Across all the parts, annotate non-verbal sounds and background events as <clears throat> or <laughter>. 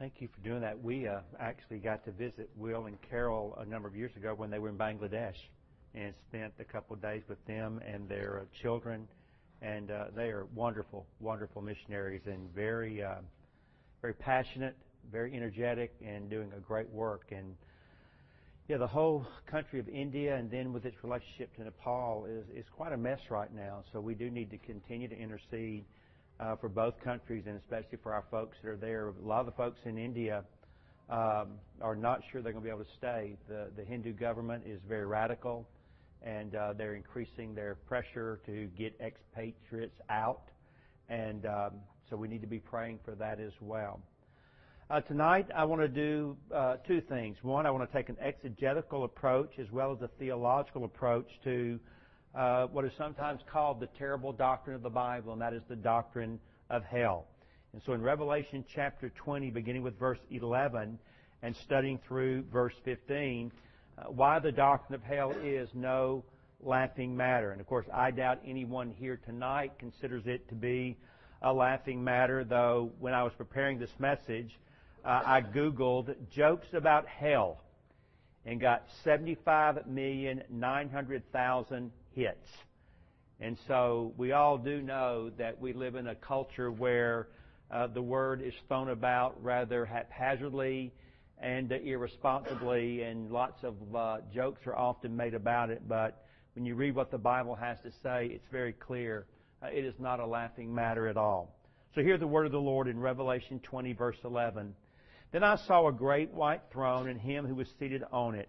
Thank you for doing that. We uh, actually got to visit Will and Carol a number of years ago when they were in Bangladesh and spent a couple of days with them and their uh, children. And uh, they are wonderful, wonderful missionaries and very, very passionate, very energetic, and doing a great work. And yeah, the whole country of India and then with its relationship to Nepal is, quite a mess right now. So we do need to continue to intercede for both countries and especially for our folks that are there. A lot of the folks in India um, are not sure they're going to be able to stay. The, Hindu government is very radical and uh, they're increasing their pressure to get expatriates out. And um, so we need to be praying for that as well. Uh, tonight, I want to do uh, two things. One, I want to take an exegetical approach as well as a theological approach to uh, what is sometimes called the terrible doctrine of the Bible, and that is the doctrine of hell. And so in Revelation chapter 20, beginning with verse 11 and studying through verse 15, uh, why the doctrine of hell is no laughing matter. And of course, I doubt anyone here tonight considers it to be a laughing matter, though when I was preparing this message, uh, I Googled jokes about hell and got 75,900,000 hits. And so we all do know that we live in a culture where uh, the word is thrown about rather haphazardly and irresponsibly, and lots of uh, jokes are often made about it. But when you read what the Bible has to say, it's very clear. Uh, it is not a laughing matter at all. So hear the word of the Lord in Revelation 20, verse 11. Then I saw a great white throne and him who was seated on it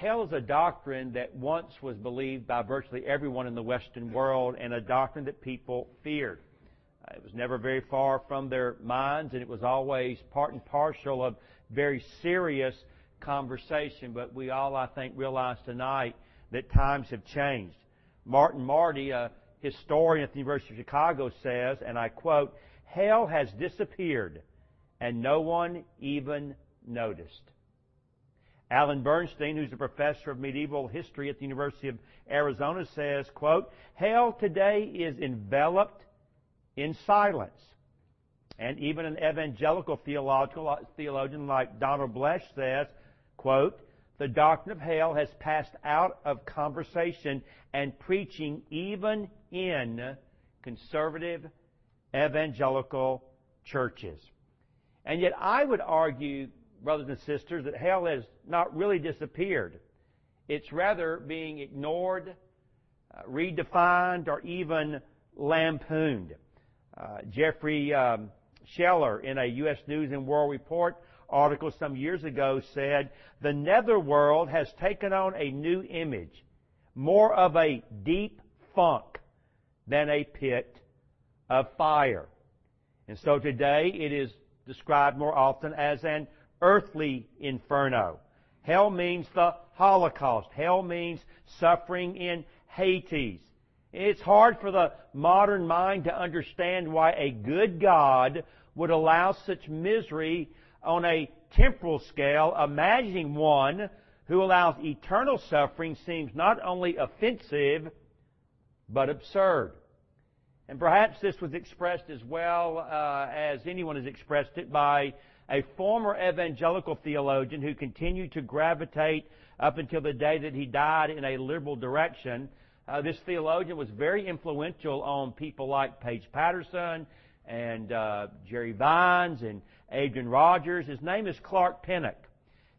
hell is a doctrine that once was believed by virtually everyone in the Western world and a doctrine that people feared. Uh, it was never very far from their minds and it was always part and parcel of very serious conversation. But we all, I think, realize tonight that times have changed. Martin Marty, a historian at the University of Chicago, says, and I quote, Hell has disappeared and no one even noticed. Alan Bernstein, who's a professor of medieval history at the University of Arizona, says, quote, Hell today is enveloped in silence. And even an evangelical theological, theologian like Donald Bloesch says, quote, the doctrine of hell has passed out of conversation and preaching even in conservative evangelical churches. And yet I would argue brothers and sisters, that hell has not really disappeared. It's rather being ignored, uh, redefined, or even lampooned. Uh, Jeffrey um, Sheler, in a U.S. News and World Report article some years ago, said the netherworld has taken on a new image, more of a deep funk than a pit of fire. And so today it is described more often as an earthly inferno. Hell means the Holocaust. Hell means suffering in Hades. It's hard for the modern mind to understand why a good God would allow such misery on a temporal scale. Imagining one who allows eternal suffering seems not only offensive, but absurd. And perhaps this was expressed as well uh, as anyone has expressed it by a former evangelical theologian who continued to gravitate up until the day that he died in a liberal direction. Uh, this theologian was very influential on people like Paige Patterson and uh, Jerry Vines and Adrian Rogers. His name is Clark Pinnock.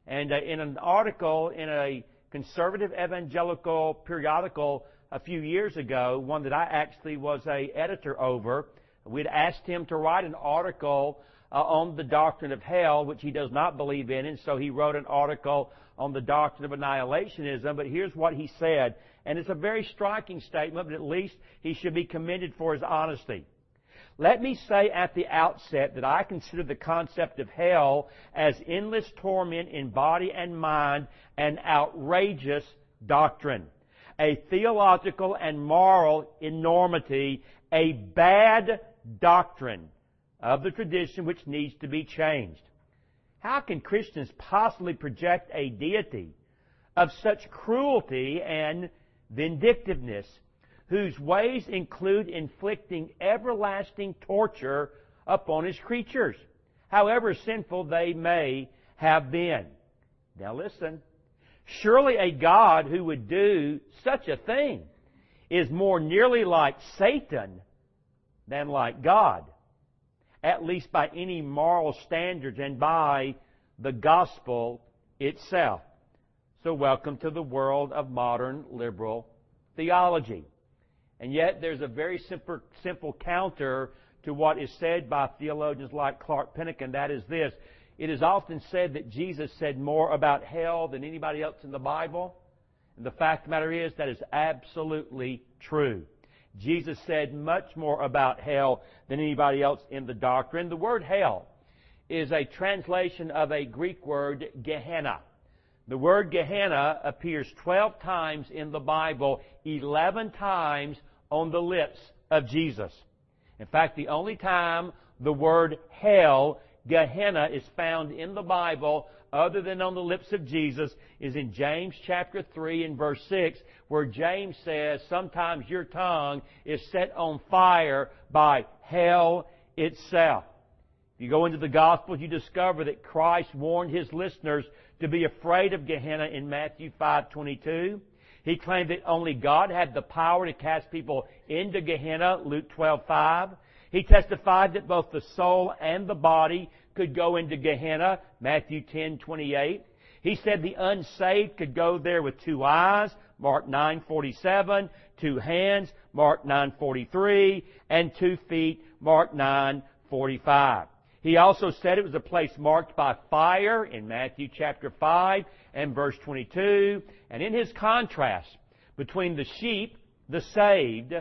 And uh, in an article in a conservative evangelical periodical a few years ago, one that I actually was a editor over. We'd asked him to write an article uh, on the doctrine of hell, which he does not believe in, and so he wrote an article on the doctrine of annihilationism. But here's what he said, and it's a very striking statement, but at least he should be commended for his honesty. Let me say at the outset that I consider the concept of hell as endless torment in body and mind an outrageous doctrine. A theological and moral enormity, a bad doctrine of the tradition which needs to be changed. How can Christians possibly project a deity of such cruelty and vindictiveness whose ways include inflicting everlasting torture upon his creatures, however sinful they may have been. Now listen. Surely a God who would do such a thing is more nearly like Satan than like God, at least by any moral standards and by the gospel itself. So welcome to the world of modern liberal theology. And yet there's a very simple, simple counter to what is said by theologians like Clark Pinnock, and that is this. It is often said that Jesus said more about hell than anybody else in the Bible. And the fact of the matter is that is absolutely true. Jesus said much more about hell than anybody else in the doctrine. The word hell is a translation of a Greek word, Gehenna. The word Gehenna appears 12 times in the Bible, 11 times on the lips of Jesus. In fact, the only time the word hell, Gehenna, is found in the Bible other than on the lips of Jesus is in James chapter 3 and verse 6 where James says sometimes your tongue is set on fire by hell itself. If you go into the Gospels, you discover that Christ warned his listeners to be afraid of Gehenna in Matthew 5:22. He claimed that only God had the power to cast people into Gehenna, Luke 12:5. He testified that both the soul and the body could go into Gehenna, Matthew 10:28. He said the unsaved could go there with two eyes, Mark 9:47, two hands, Mark 9:43, and two feet, Mark 9:45. He also said it was a place marked by fire in Matthew chapter 5 and verse 22. And in his contrast between the sheep, the saved,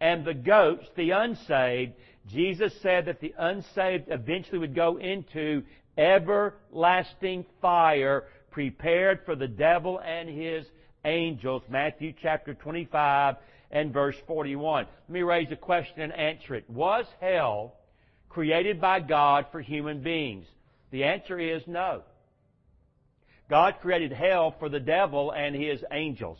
and the goats, the unsaved, Jesus said that the unsaved eventually would go into everlasting fire prepared for the devil and his angels. Matthew chapter 25 and verse 41. Let me raise a question and answer it. Was hell created by God for human beings? The answer is no. God created hell for the devil and his angels.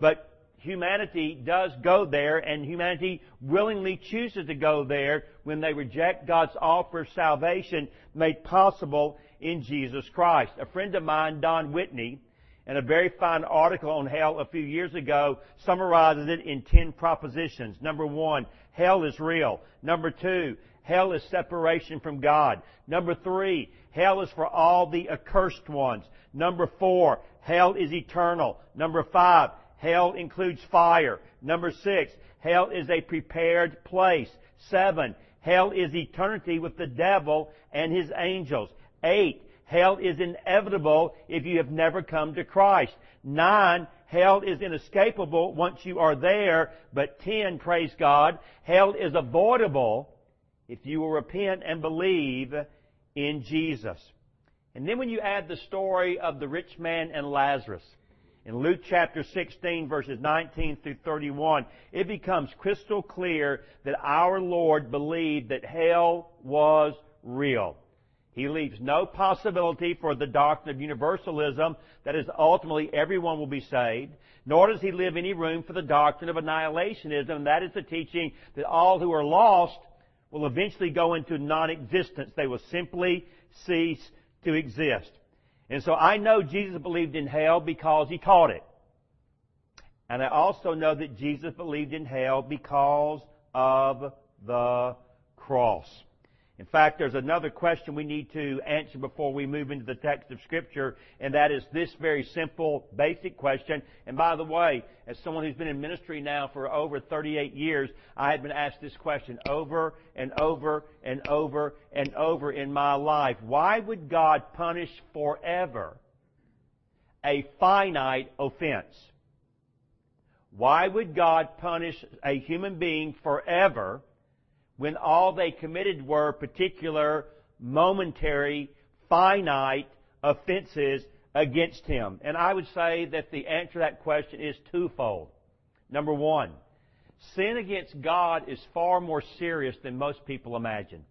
But humanity does go there and humanity willingly chooses to go there when they reject God's offer of salvation made possible in Jesus Christ. A friend of mine, Don Whitney, in a very fine article on hell a few years ago, summarizes it in 10 propositions. Number one, hell is real. Number two, hell is separation from God. Number three, hell is for all the accursed ones. Number four, hell is eternal. Number five, hell includes fire. Number six, hell is a prepared place. Seven, hell is eternity with the devil and his angels. Eight, hell is inevitable if you have never come to Christ. Nine, hell is inescapable once you are there. But ten, praise God, hell is avoidable if you will repent and believe in Jesus. And then when you add the story of the rich man and Lazarus, in Luke chapter 16 verses 19 through 31, it becomes crystal clear that our Lord believed that hell was real. He leaves no possibility for the doctrine of universalism, that is ultimately everyone will be saved, nor does he leave any room for the doctrine of annihilationism, that is the teaching that all who are lost will eventually go into non-existence. They will simply cease to exist. And so I know Jesus believed in hell because he taught it. And I also know that Jesus believed in hell because of the cross. In fact, there's another question we need to answer before we move into the text of Scripture, and that is this very simple, basic question. And by the way, as someone who's been in ministry now for over 38 years, I had been asked this question over and over and over and over in my life. Why would God punish forever a finite offense? Why would God punish a human being forever when all they committed were particular, momentary, finite offenses against him? And I would say that the answer to that question is twofold. Number one, sin against God is far more serious than most people imagine.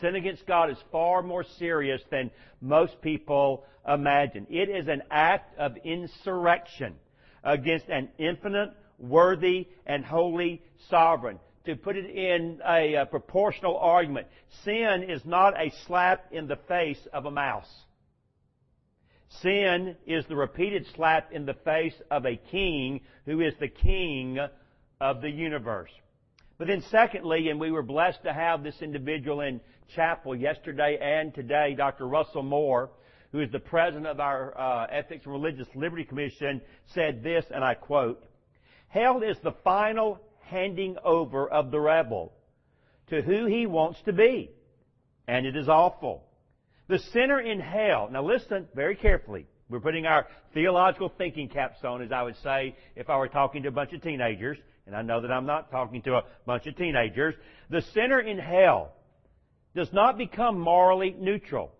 Sin against God is far more serious than most people imagine. It is an act of insurrection against an infinite, worthy, and holy sovereign to put it in a, a proportional argument, sin is not a slap in the face of a mouse. Sin is the repeated slap in the face of a king who is the king of the universe. But then secondly, and we were blessed to have this individual in chapel yesterday and today, Dr. Russell Moore, who is the president of our uh, Ethics and Religious Liberty Commission, said this, and I quote, Hell is the final handing over of the rebel to who he wants to be. And it is awful. The sinner in hell, now listen very carefully. We're putting our theological thinking caps on, as I would say if I were talking to a bunch of teenagers, and I know that I'm not talking to a bunch of teenagers. The sinner in hell does not become morally neutral.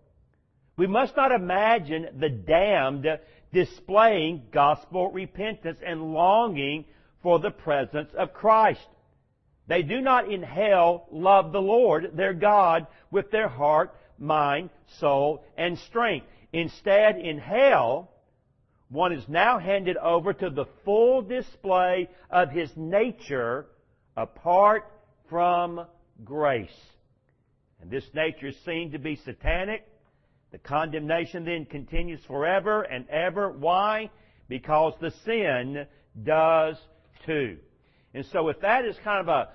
We must not imagine the damned displaying gospel repentance and longing for the presence of Christ. They do not in hell love the Lord, their God, with their heart, mind, soul, and strength. Instead, in hell, one is now handed over to the full display of his nature apart from grace. And this nature is seen to be satanic. The condemnation then continues forever and ever. Why? Because the sin does too. And so if that is kind of a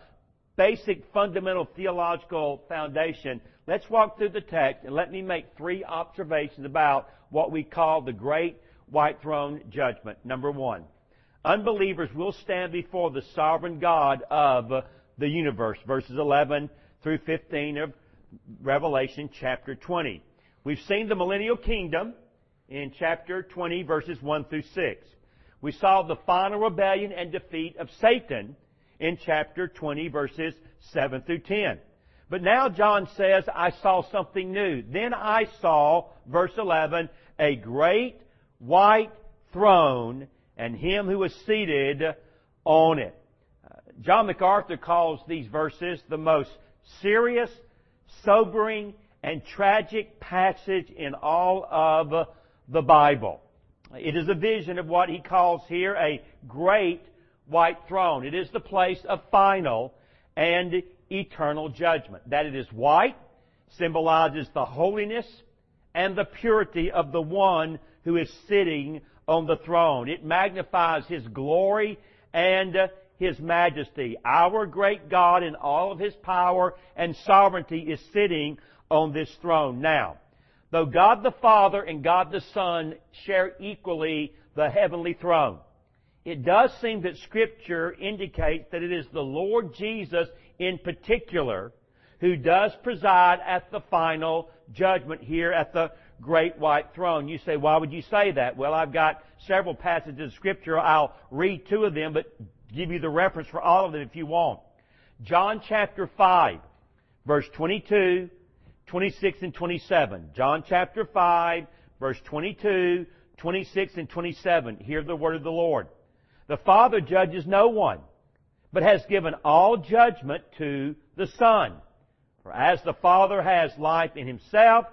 basic fundamental theological foundation, let's walk through the text and let me make three observations about what we call the great white throne judgment. Number one, unbelievers will stand before the sovereign God of the universe. Verses 11 through 15 of Revelation chapter 20. We've seen the millennial kingdom in chapter 20 verses 1 through 6. We saw the final rebellion and defeat of Satan in chapter 20 verses 7 through 10. But now John says, I saw something new. Then I saw, verse 11, a great white throne and him who was seated on it. Uh, John MacArthur calls these verses the most serious, sobering, and tragic passage in all of the Bible. It is a vision of what he calls here a great white throne. It is the place of final and eternal judgment. That it is white symbolizes the holiness and the purity of the one who is sitting on the throne. It magnifies his glory and his majesty. Our great God in all of his power and sovereignty is sitting on this throne. Now, though God the Father and God the Son share equally the heavenly throne. It does seem that Scripture indicates that it is the Lord Jesus in particular who does preside at the final judgment here at the great white throne. You say, why would you say that? Well, I've got several passages of Scripture. I'll read two of them, but give you the reference for all of them if you want. John chapter 5, verse 22 26 and 27. John chapter 5, verse 22, 26 and 27. Hear the word of the Lord. The Father judges no one, but has given all judgment to the Son. For as the Father has life in himself,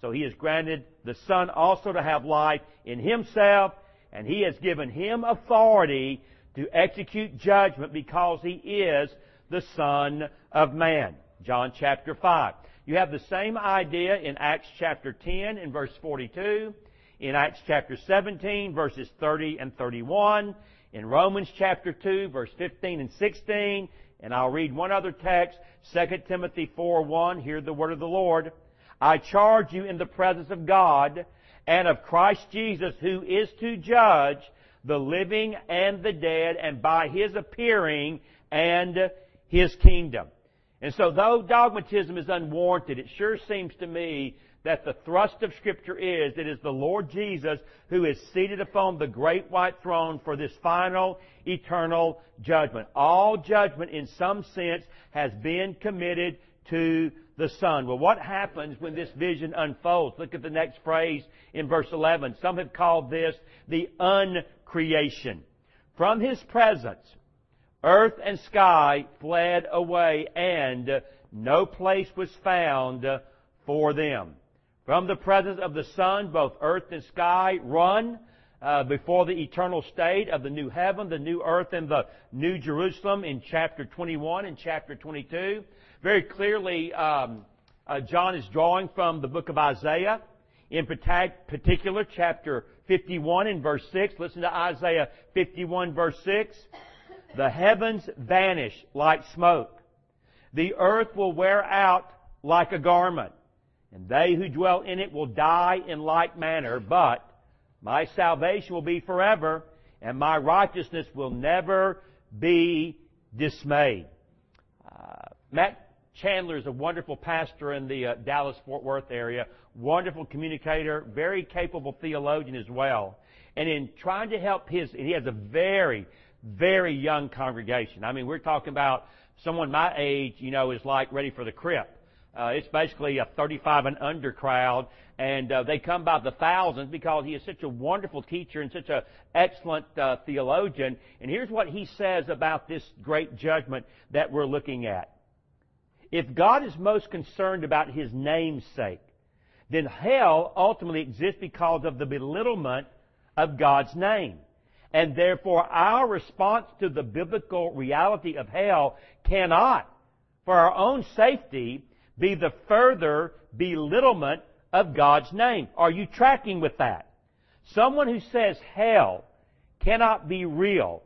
so he has granted the Son also to have life in himself, and he has given him authority to execute judgment because he is the Son of Man. John chapter 5. You have the same idea in Acts chapter 10 and verse 42, in Acts chapter 17 verses 30 and 31, in Romans chapter 2 verse 15 and 16, And I'll read one other text, 2 Timothy 4 1. Hear the word of the Lord. I charge you in the presence of God and of Christ Jesus, who is to judge the living and the dead, and by his appearing and his kingdom. And so, though dogmatism is unwarranted, it sure seems to me that the thrust of Scripture is it is the Lord Jesus who is seated upon the great white throne for this final eternal judgment. All judgment, in some sense, has been committed to the Son. Well, what happens when this vision unfolds? Look at the next phrase in verse 11. Some have called this the uncreation. From His presence, earth and sky fled away and no place was found for them. From the presence of the sun, both earth and sky run uh, before the eternal state of the new heaven, the new earth, and the new Jerusalem in chapter 21 and chapter 22. Very clearly, um, uh, John is drawing from the book of Isaiah, in particular, chapter 51 and verse 6. Listen to Isaiah 51 verse 6. The heavens vanish like smoke. The earth will wear out like a garment and they who dwell in it will die in like manner, but my salvation will be forever, and my righteousness will never be dismayed. Uh, Matt Chandler is a wonderful pastor in the uh, Dallas Fort Worth area, wonderful communicator, very capable theologian as well. And in trying to help his, he has a very, very young congregation. I mean, we're talking about someone my age, you know, is like ready for the crypt. Uh, it's basically a 35 and under crowd, and uh, they come by the thousands because he is such a wonderful teacher and such an excellent uh, theologian. And here's what he says about this great judgment that we're looking at. If God is most concerned about His name's sake, then hell ultimately exists because of the belittlement of God's name. And therefore our response to the biblical reality of hell cannot, for our own safety, be the further belittlement of God's name. Are you tracking with that? Someone who says hell cannot be real,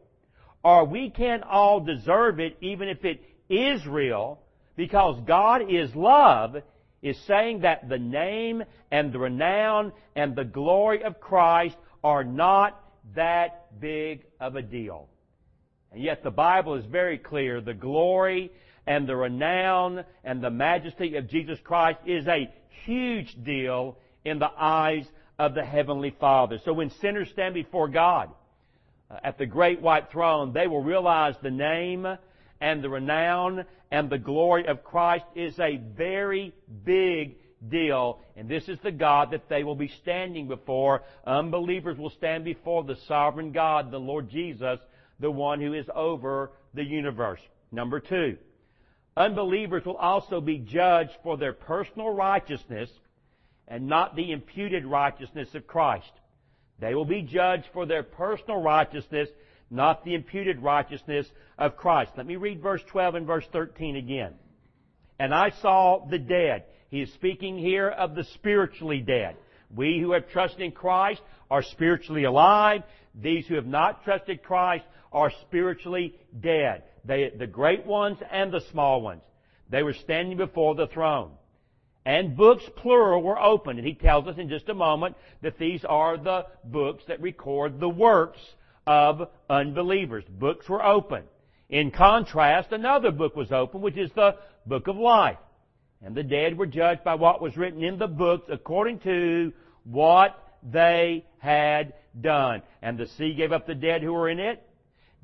or we can't all deserve it even if it is real, because God is love, is saying that the name and the renown and the glory of Christ are not that big of a deal. And yet the Bible is very clear. The glory and the renown and the majesty of Jesus Christ is a huge deal in the eyes of the Heavenly Father. So when sinners stand before God uh, at the great white throne, they will realize the name and the renown and the glory of Christ is a very big deal. And this is the God that they will be standing before. Unbelievers will stand before the sovereign God, the Lord Jesus, the one who is over the universe. Number two, Unbelievers will also be judged for their personal righteousness and not the imputed righteousness of Christ. They will be judged for their personal righteousness, not the imputed righteousness of Christ. Let me read verse 12 and verse 13 again. And I saw the dead. He is speaking here of the spiritually dead. We who have trusted in Christ are spiritually alive. These who have not trusted Christ are spiritually dead. They, the great ones and the small ones. They were standing before the throne. And books, plural, were opened. And he tells us in just a moment that these are the books that record the works of unbelievers. Books were open. In contrast, another book was opened, which is the book of life. And the dead were judged by what was written in the books according to what they had done. And the sea gave up the dead who were in it,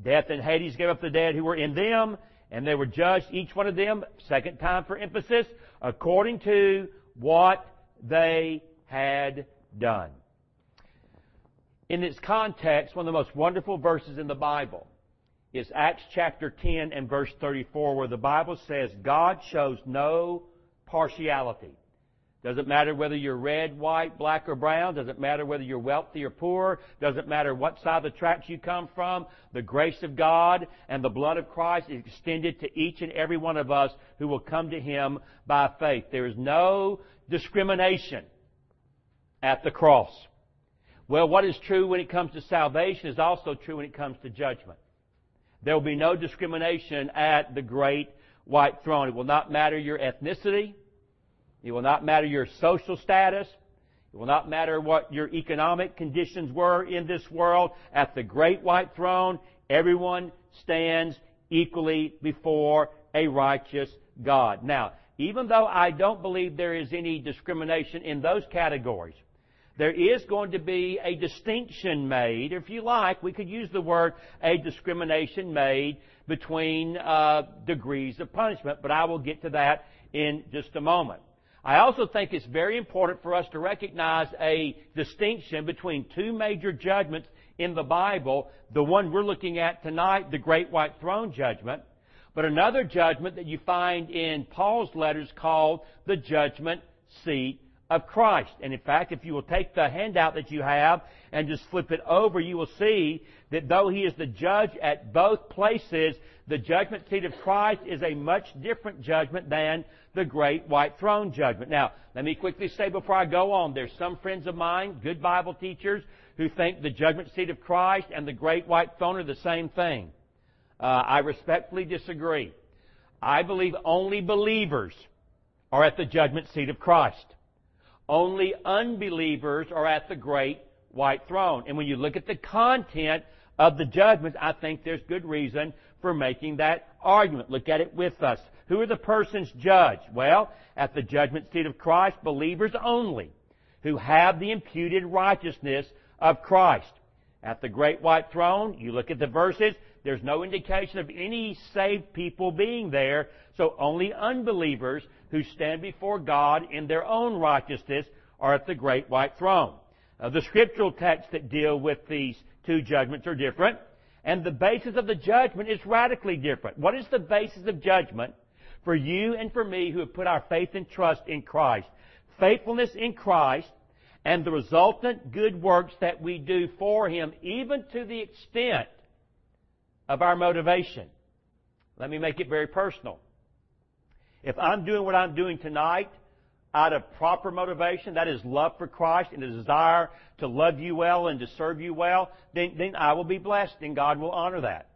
Death and Hades gave up the dead who were in them, and they were judged, each one of them, second time for emphasis, according to what they had done. In its context, one of the most wonderful verses in the Bible is Acts chapter 10 and verse 34, where the Bible says, God shows no partiality. Doesn't matter whether you're red, white, black, or brown. Doesn't matter whether you're wealthy or poor. Doesn't matter what side of the tracks you come from. The grace of God and the blood of Christ is extended to each and every one of us who will come to Him by faith. There is no discrimination at the cross. Well, what is true when it comes to salvation is also true when it comes to judgment. There will be no discrimination at the great white throne. It will not matter your ethnicity. It will not matter your social status. It will not matter what your economic conditions were in this world. At the great white throne, everyone stands equally before a righteous God. Now, even though I don't believe there is any discrimination in those categories, there is going to be a distinction made, if you like, we could use the word a discrimination made between uh, degrees of punishment, but I will get to that in just a moment. I also think it's very important for us to recognize a distinction between two major judgments in the Bible. The one we're looking at tonight, the Great White Throne Judgment, but another judgment that you find in Paul's letters called the Judgment Seat of Christ. And in fact, if you will take the handout that you have and just flip it over, you will see that though he is the judge at both places, the judgment seat of Christ is a much different judgment than the great white throne judgment. Now, let me quickly say before I go on, there's some friends of mine, good Bible teachers, who think the judgment seat of Christ and the great white throne are the same thing. Uh, I respectfully disagree. I believe only believers are at the judgment seat of Christ. Only unbelievers are at the great white throne. And when you look at the content of the judgments, I think there's good reason for making that argument. Look at it with us. Who are the persons judged? Well, at the judgment seat of Christ, believers only, who have the imputed righteousness of Christ. At the great white throne, you look at the verses, there's no indication of any saved people being there, so only unbelievers who stand before God in their own righteousness are at the great white throne. Uh, the scriptural texts that deal with these two judgments are different, and the basis of the judgment is radically different. What is the basis of judgment for you and for me who have put our faith and trust in Christ? Faithfulness in Christ and the resultant good works that we do for Him, even to the extent of our motivation. Let me make it very personal. If I'm doing what I'm doing tonight out of proper motivation, that is love for Christ and a desire to love you well and to serve you well, then, then I will be blessed and God will honor that.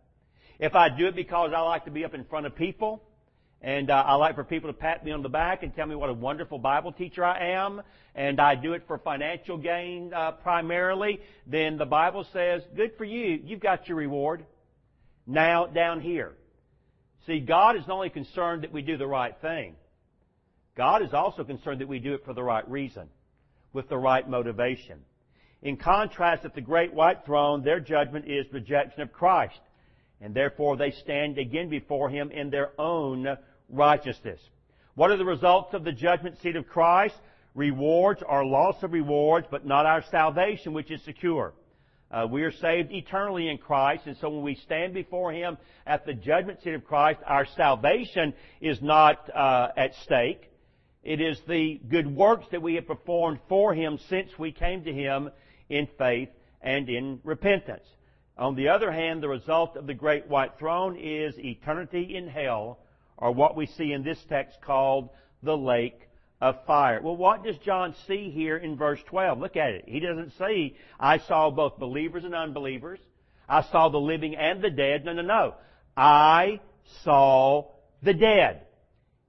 If I do it because I like to be up in front of people, and uh, I like for people to pat me on the back and tell me what a wonderful Bible teacher I am, and I do it for financial gain uh, primarily, then the Bible says, good for you, you've got your reward. Now, down here. See, God is not only concerned that we do the right thing, God is also concerned that we do it for the right reason, with the right motivation. In contrast, at the great white throne, their judgment is rejection of Christ, and therefore they stand again before Him in their own righteousness. What are the results of the judgment seat of Christ? Rewards or loss of rewards, but not our salvation, which is secure. Uh, we are saved eternally in Christ, and so when we stand before Him at the judgment seat of Christ, our salvation is not uh, at stake. It is the good works that we have performed for Him since we came to Him in faith and in repentance. On the other hand, the result of the great white throne is eternity in hell, or what we see in this text called the lake of fire. Well, what does John see here in verse 12? Look at it. He doesn't see, I saw both believers and unbelievers. I saw the living and the dead. No, no, no. I saw the dead.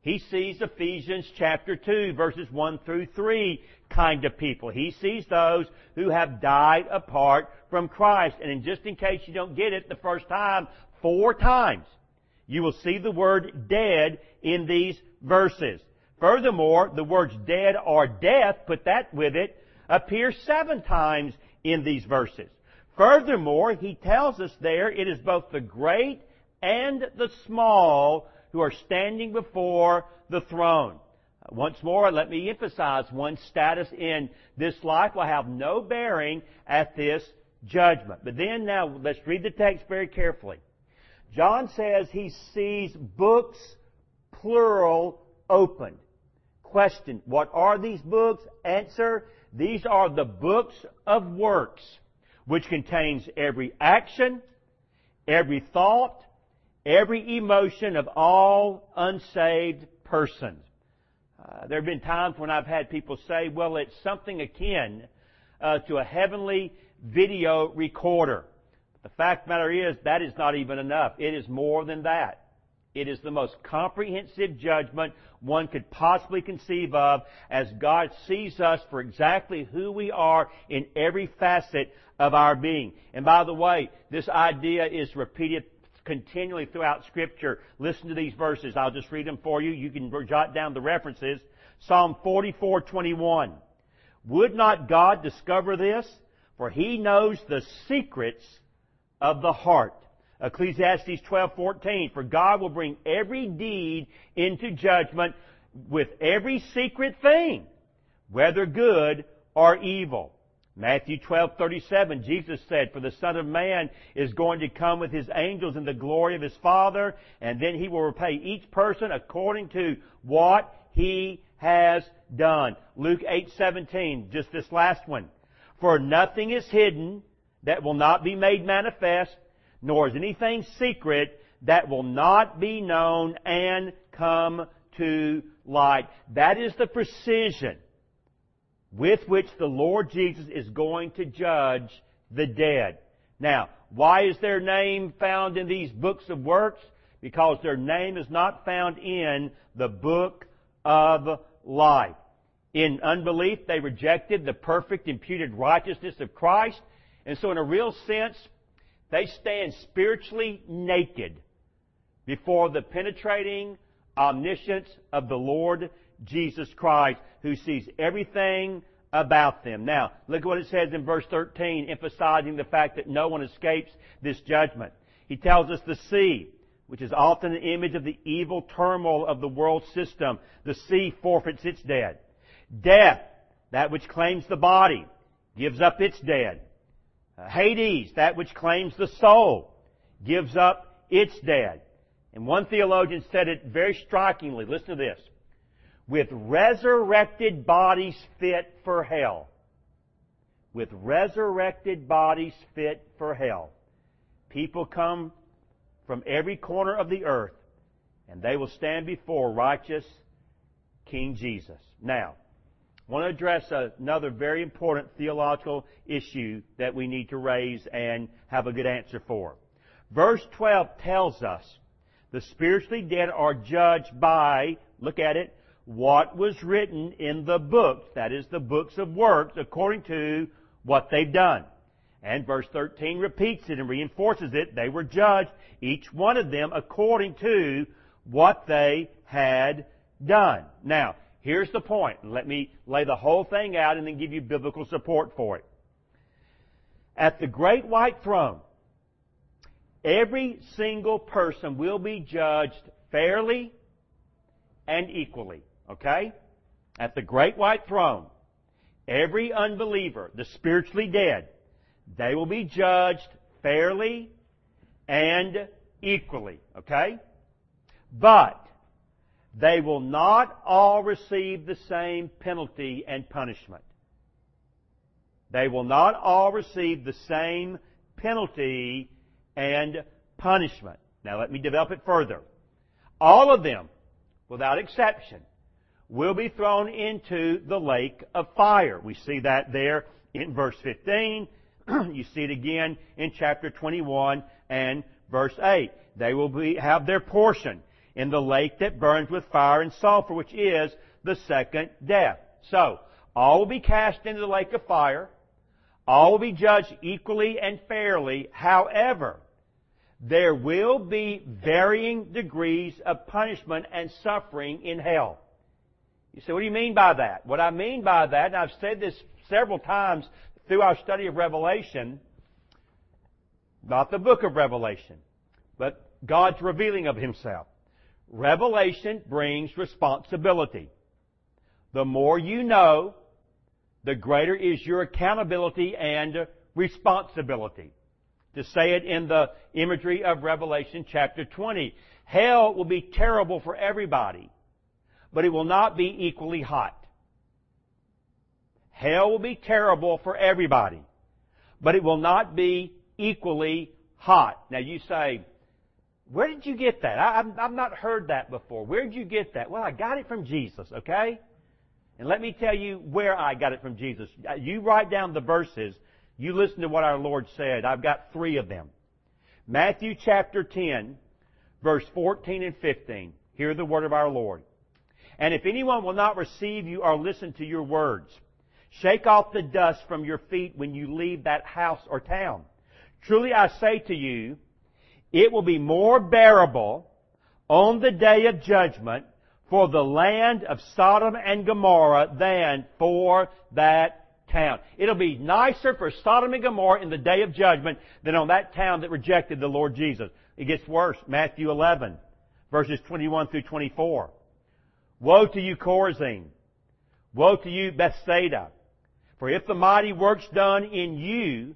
He sees Ephesians chapter 2 verses 1 through 3 kind of people. He sees those who have died apart from Christ. And in just in case you don't get it the first time, four times you will see the word dead in these verses. Furthermore, the words dead or death, put that with it, appear seven times in these verses. Furthermore, he tells us there it is both the great and the small who are standing before the throne. Once more, let me emphasize one's status in this life will have no bearing at this judgment. But then now, let's read the text very carefully. John says he sees books, plural, opened. Question, what are these books? Answer, these are the books of works, which contains every action, every thought, every emotion of all unsaved persons. Uh, there have been times when I've had people say, well, it's something akin uh, to a heavenly video recorder. The fact of the matter is, that is not even enough. It is more than that. It is the most comprehensive judgment one could possibly conceive of as God sees us for exactly who we are in every facet of our being. And by the way, this idea is repeated continually throughout scripture. Listen to these verses. I'll just read them for you. You can jot down the references. Psalm 44:21. Would not God discover this? For he knows the secrets of the heart. Ecclesiastes 12:14 For God will bring every deed into judgment with every secret thing, whether good or evil. Matthew 12:37 Jesus said, "For the Son of Man is going to come with his angels in the glory of his Father, and then he will repay each person according to what he has done." Luke 8:17, just this last one. "For nothing is hidden that will not be made manifest, nor is anything secret that will not be known and come to light. That is the precision with which the Lord Jesus is going to judge the dead. Now, why is their name found in these books of works? Because their name is not found in the book of life. In unbelief, they rejected the perfect imputed righteousness of Christ. And so in a real sense, they stand spiritually naked before the penetrating omniscience of the Lord Jesus Christ, who sees everything about them. Now, look at what it says in verse 13, emphasizing the fact that no one escapes this judgment. He tells us the sea, which is often an image of the evil turmoil of the world system, the sea forfeits its dead. Death, that which claims the body, gives up its dead. Hades, that which claims the soul, gives up its dead. And one theologian said it very strikingly. Listen to this. With resurrected bodies fit for hell. With resurrected bodies fit for hell. People come from every corner of the earth and they will stand before righteous King Jesus. Now, want to address another very important theological issue that we need to raise and have a good answer for. Verse 12 tells us the spiritually dead are judged by, look at it, what was written in the books, that is the books of works, according to what they've done. And verse 13 repeats it and reinforces it. They were judged, each one of them, according to what they had done. Now, Here's the point. Let me lay the whole thing out and then give you biblical support for it. At the great white throne, every single person will be judged fairly and equally. Okay? At the great white throne, every unbeliever, the spiritually dead, they will be judged fairly and equally. Okay? But they will not all receive the same penalty and punishment. They will not all receive the same penalty and punishment. Now let me develop it further. All of them, without exception, will be thrown into the lake of fire. We see that there in verse 15. <clears throat> you see it again in chapter 21 and verse 8. They will be, have their portion in the lake that burns with fire and sulfur, which is the second death. So, all will be cast into the lake of fire. All will be judged equally and fairly. However, there will be varying degrees of punishment and suffering in hell. You say, what do you mean by that? What I mean by that, and I've said this several times through our study of Revelation, not the book of Revelation, but God's revealing of Himself. Revelation brings responsibility. The more you know, the greater is your accountability and responsibility. To say it in the imagery of Revelation chapter 20, hell will be terrible for everybody, but it will not be equally hot. Hell will be terrible for everybody, but it will not be equally hot. Now you say, where did you get that? I, have I've not heard that before. Where did you get that? Well, I got it from Jesus, okay? And let me tell you where I got it from Jesus. Uh, you write down the verses. You listen to what our Lord said. I've got three of them. Matthew chapter 10, verse 14 and 15. Hear the word of our Lord. And if anyone will not receive you or listen to your words, shake off the dust from your feet when you leave that house or town. Truly I say to you, it will be more bearable on the day of judgment for the land of Sodom and Gomorrah than for that town. It'll be nicer for Sodom and Gomorrah in the day of judgment than on that town that rejected the Lord Jesus. It gets worse. Matthew 11, verses 21 through 24. Woe to you, Chorazin! Woe to you, Bethsaida! For if the mighty works done in you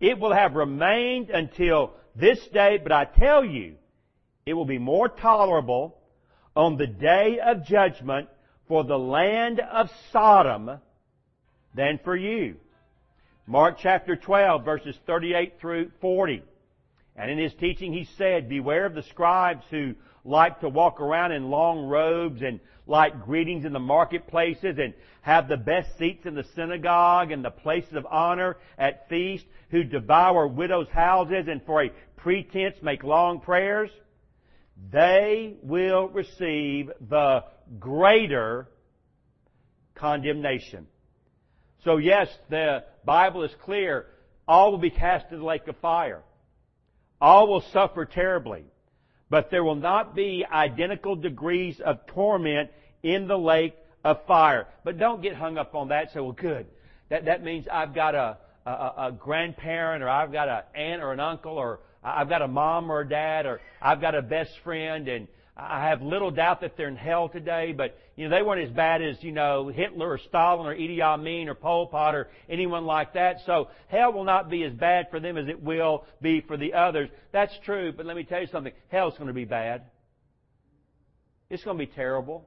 it will have remained until this day, but I tell you, it will be more tolerable on the day of judgment for the land of Sodom than for you. Mark chapter 12 verses 38 through 40. And in his teaching he said, Beware of the scribes who like to walk around in long robes and like greetings in the marketplaces and have the best seats in the synagogue and the places of honor at feast, who devour widows' houses and for a pretense make long prayers. They will receive the greater condemnation. So yes, the Bible is clear. All will be cast into the lake of fire. All will suffer terribly. But there will not be identical degrees of torment in the lake of fire. But don't get hung up on that. Say, well, good. That, that means I've got a, a, a grandparent or I've got an aunt or an uncle or I've got a mom or a dad or I've got a best friend and I have little doubt that they're in hell today, but you know they weren't as bad as you know Hitler or Stalin or Idi Amin or Pol Pot or anyone like that. So hell will not be as bad for them as it will be for the others. That's true, but let me tell you something: hell's going to be bad. It's going to be terrible.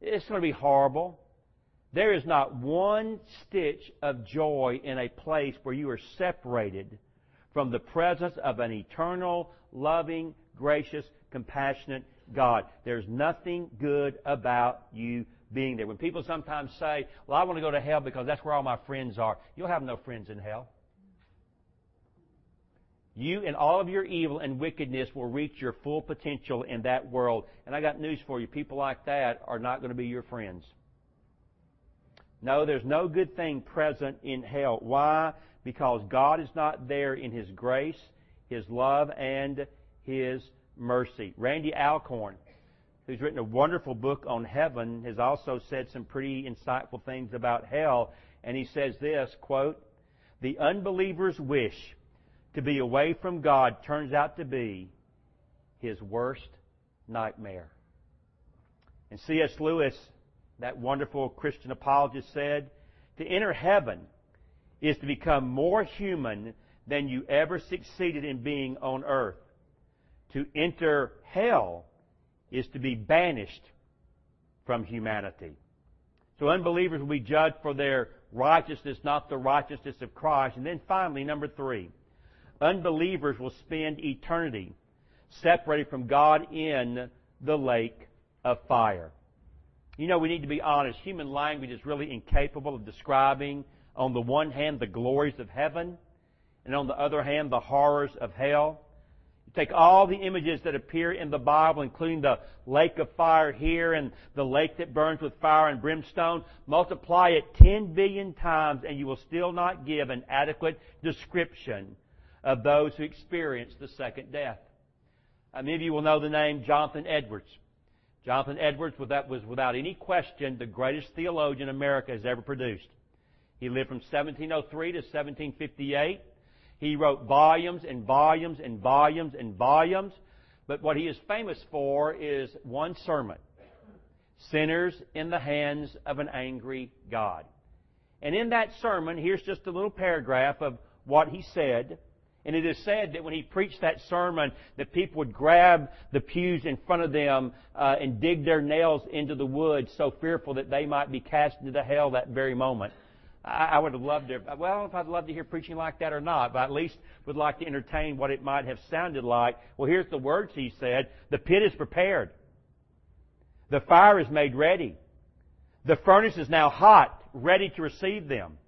It's going to be horrible. There is not one stitch of joy in a place where you are separated from the presence of an eternal, loving, gracious, compassionate God. There's nothing good about you being there. When people sometimes say, well, I want to go to hell because that's where all my friends are, you'll have no friends in hell. You and all of your evil and wickedness will reach your full potential in that world. And I got news for you. People like that are not going to be your friends. No, there's no good thing present in hell. Why? Because God is not there in His grace, His love, and His mercy. Randy Alcorn, who's written a wonderful book on heaven, has also said some pretty insightful things about hell. And he says this, quote, the unbeliever's wish to be away from God turns out to be his worst nightmare. And C.S. Lewis, that wonderful Christian apologist, said, to enter heaven is to become more human than you ever succeeded in being on earth. To enter hell is to be banished from humanity. So unbelievers will be judged for their righteousness, not the righteousness of Christ. And then finally, number three, unbelievers will spend eternity separated from God in the lake of fire. You know, we need to be honest. Human language is really incapable of describing, on the one hand, the glories of heaven, and on the other hand, the horrors of hell. Take all the images that appear in the Bible, including the lake of fire here and the lake that burns with fire and brimstone, multiply it 10 billion times and you will still not give an adequate description of those who experience the second death. Uh, many of you will know the name Jonathan Edwards. Jonathan Edwards was without any question the greatest theologian America has ever produced. He lived from 1703 to 1758. He wrote volumes and volumes and volumes and volumes. But what he is famous for is one sermon. Sinners in the hands of an angry God. And in that sermon, here's just a little paragraph of what he said. And it is said that when he preached that sermon, that people would grab the pews in front of them uh, and dig their nails into the wood, so fearful that they might be cast into hell that very moment. I, would have loved to. Well, if I'd love to hear preaching like that or not, but at least would like to entertain what it might have sounded like. Well, here's the words he said: "The pit is prepared, the fire is made ready, the furnace is now hot, ready to receive them."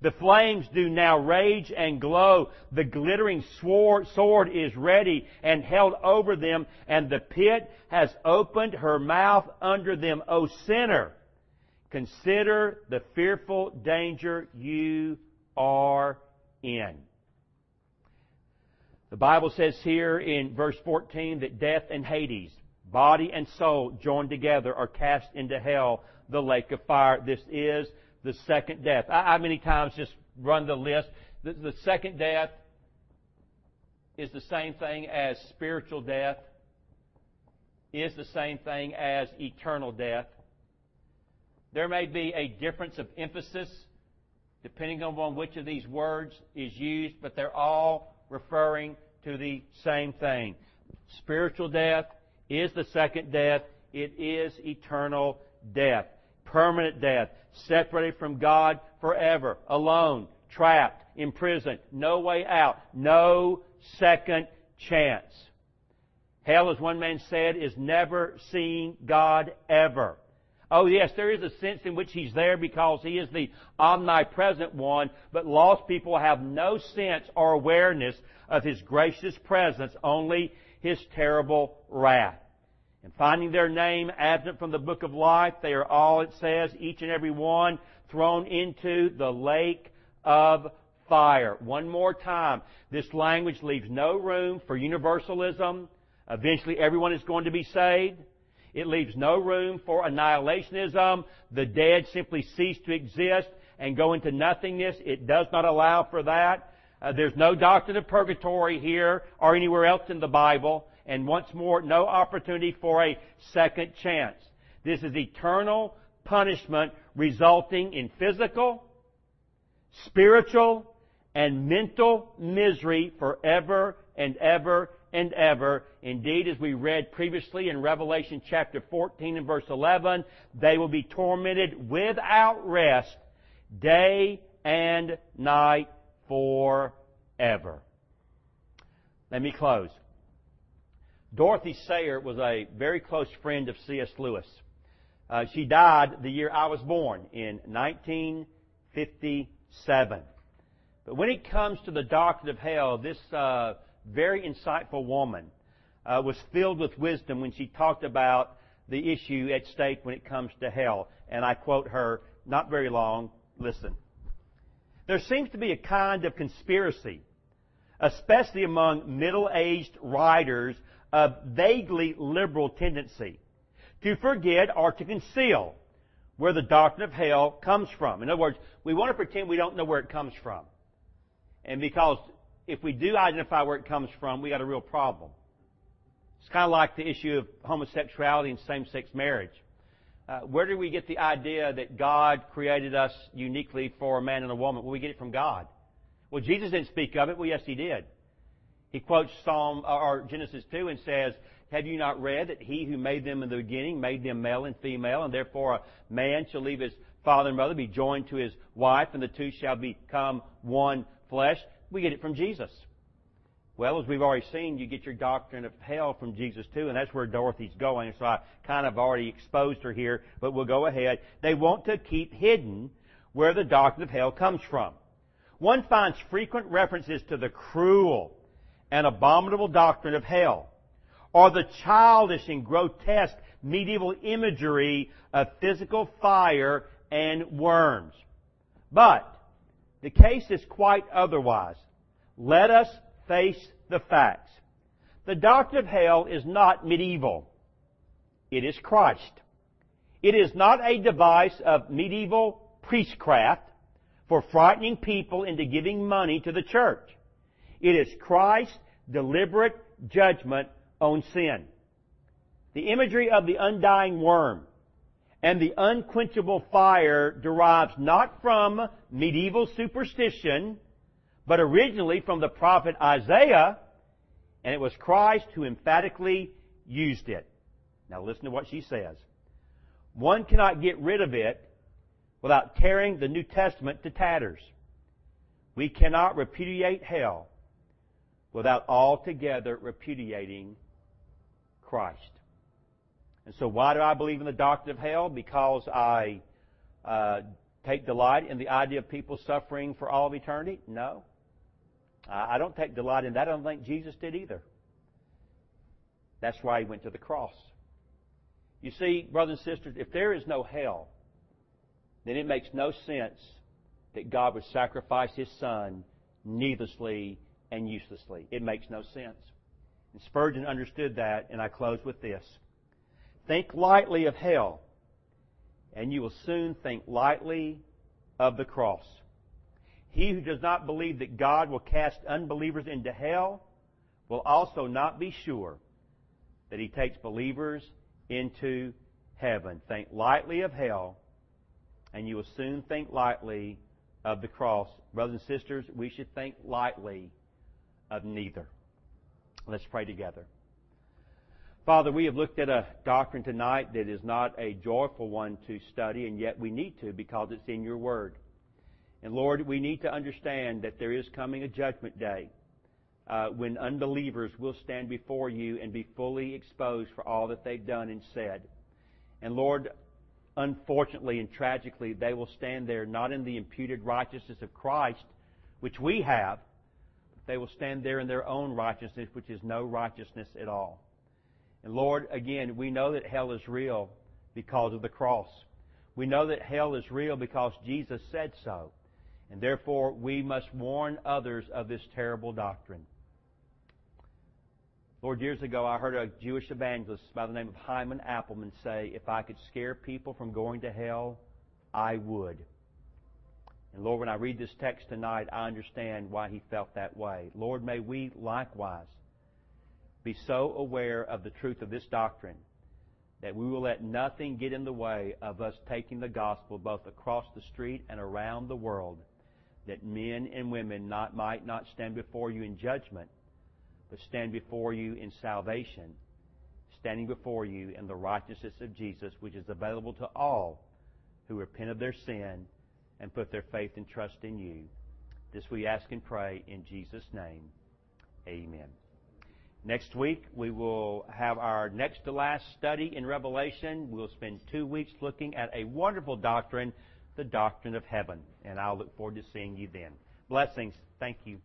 The flames do now rage and glow. The glittering sword is ready and held over them, and the pit has opened her mouth under them. O sinner, consider the fearful danger you are in. The Bible says here in verse 14 that death and Hades, body and soul joined together, are cast into hell, the lake of fire. This is the second death. I, I many times just run the list. The, the second death is the same thing as spiritual death, is the same thing as eternal death. There may be a difference of emphasis depending on which of these words is used, but they're all referring to the same thing. Spiritual death is the second death. It is eternal death. Permanent death separated from God forever, alone, trapped, imprisoned, no way out, no second chance. Hell, as one man said, is never seeing God ever. Oh yes, there is a sense in which He's there because He is the omnipresent one, but lost people have no sense or awareness of His gracious presence, only His terrible wrath and finding their name absent from the book of life, they are all, it says, each and every one thrown into the lake of fire. One more time. This language leaves no room for universalism. Eventually everyone is going to be saved. It leaves no room for annihilationism. The dead simply cease to exist and go into nothingness. It does not allow for that. Uh, there's no doctrine of purgatory here or anywhere else in the Bible and once more, no opportunity for a second chance. This is eternal punishment resulting in physical, spiritual, and mental misery forever and ever and ever. Indeed, as we read previously in Revelation chapter 14 and verse 11, they will be tormented without rest day and night forever. Let me close. Dorothy Sayers was a very close friend of C.S. Lewis. Uh, she died the year I was born in 1957. But when it comes to the doctrine of hell, this uh, very insightful woman uh, was filled with wisdom when she talked about the issue at stake when it comes to hell. And I quote her, not very long, listen. There seems to be a kind of conspiracy, especially among middle-aged writers of vaguely liberal tendency to forget or to conceal where the doctrine of hell comes from. In other words, we want to pretend we don't know where it comes from. And because if we do identify where it comes from, we got a real problem. It's kind of like the issue of homosexuality and same-sex marriage. Uh, where do we get the idea that God created us uniquely for a man and a woman? Well, we get it from God. Well, Jesus didn't speak of it. Well, yes, he did. He quotes Psalm or Genesis 2 and says, Have you not read that he who made them in the beginning made them male and female, and therefore a man shall leave his father and mother, be joined to his wife, and the two shall become one flesh? We get it from Jesus. Well, as we've already seen, you get your doctrine of hell from Jesus too, and that's where Dorothy's going. So I kind of already exposed her here, but we'll go ahead. They want to keep hidden where the doctrine of hell comes from. One finds frequent references to the cruel, and abominable doctrine of hell, or the childish and grotesque medieval imagery of physical fire and worms. But the case is quite otherwise. Let us face the facts. The doctrine of hell is not medieval. It is Christ. It is not a device of medieval priestcraft for frightening people into giving money to the church. It is Christ deliberate judgment on sin. The imagery of the undying worm and the unquenchable fire derives not from medieval superstition, but originally from the prophet Isaiah, and it was Christ who emphatically used it. Now listen to what she says. One cannot get rid of it without tearing the New Testament to tatters. We cannot repudiate hell without altogether repudiating Christ. And so why do I believe in the doctrine of hell? Because I uh, take delight in the idea of people suffering for all of eternity? No. I don't take delight in that. I don't think Jesus did either. That's why he went to the cross. You see, brothers and sisters, if there is no hell, then it makes no sense that God would sacrifice his son needlessly and uselessly. It makes no sense. And Spurgeon understood that, and I close with this. Think lightly of hell, and you will soon think lightly of the cross. He who does not believe that God will cast unbelievers into hell will also not be sure that he takes believers into heaven. Think lightly of hell, and you will soon think lightly of the cross. Brothers and sisters, we should think lightly of neither. Let's pray together. Father, we have looked at a doctrine tonight that is not a joyful one to study, and yet we need to because it's in your Word. And Lord, we need to understand that there is coming a judgment day uh, when unbelievers will stand before you and be fully exposed for all that they've done and said. And Lord, unfortunately and tragically, they will stand there not in the imputed righteousness of Christ, which we have, but they will stand there in their own righteousness, which is no righteousness at all. And Lord, again, we know that hell is real because of the cross. We know that hell is real because Jesus said so. And therefore, we must warn others of this terrible doctrine. Lord, years ago I heard a Jewish evangelist by the name of Hyman Appleman say, if I could scare people from going to hell, I would. And Lord, when I read this text tonight, I understand why he felt that way. Lord, may we likewise be so aware of the truth of this doctrine that we will let nothing get in the way of us taking the gospel both across the street and around the world, that men and women not, might not stand before you in judgment, but stand before you in salvation, standing before you in the righteousness of Jesus, which is available to all who repent of their sin and put their faith and trust in you. This we ask and pray in Jesus' name. Amen. Next week, we will have our next to last study in Revelation. We'll spend two weeks looking at a wonderful doctrine, the doctrine of heaven. And I'll look forward to seeing you then. Blessings. Thank you.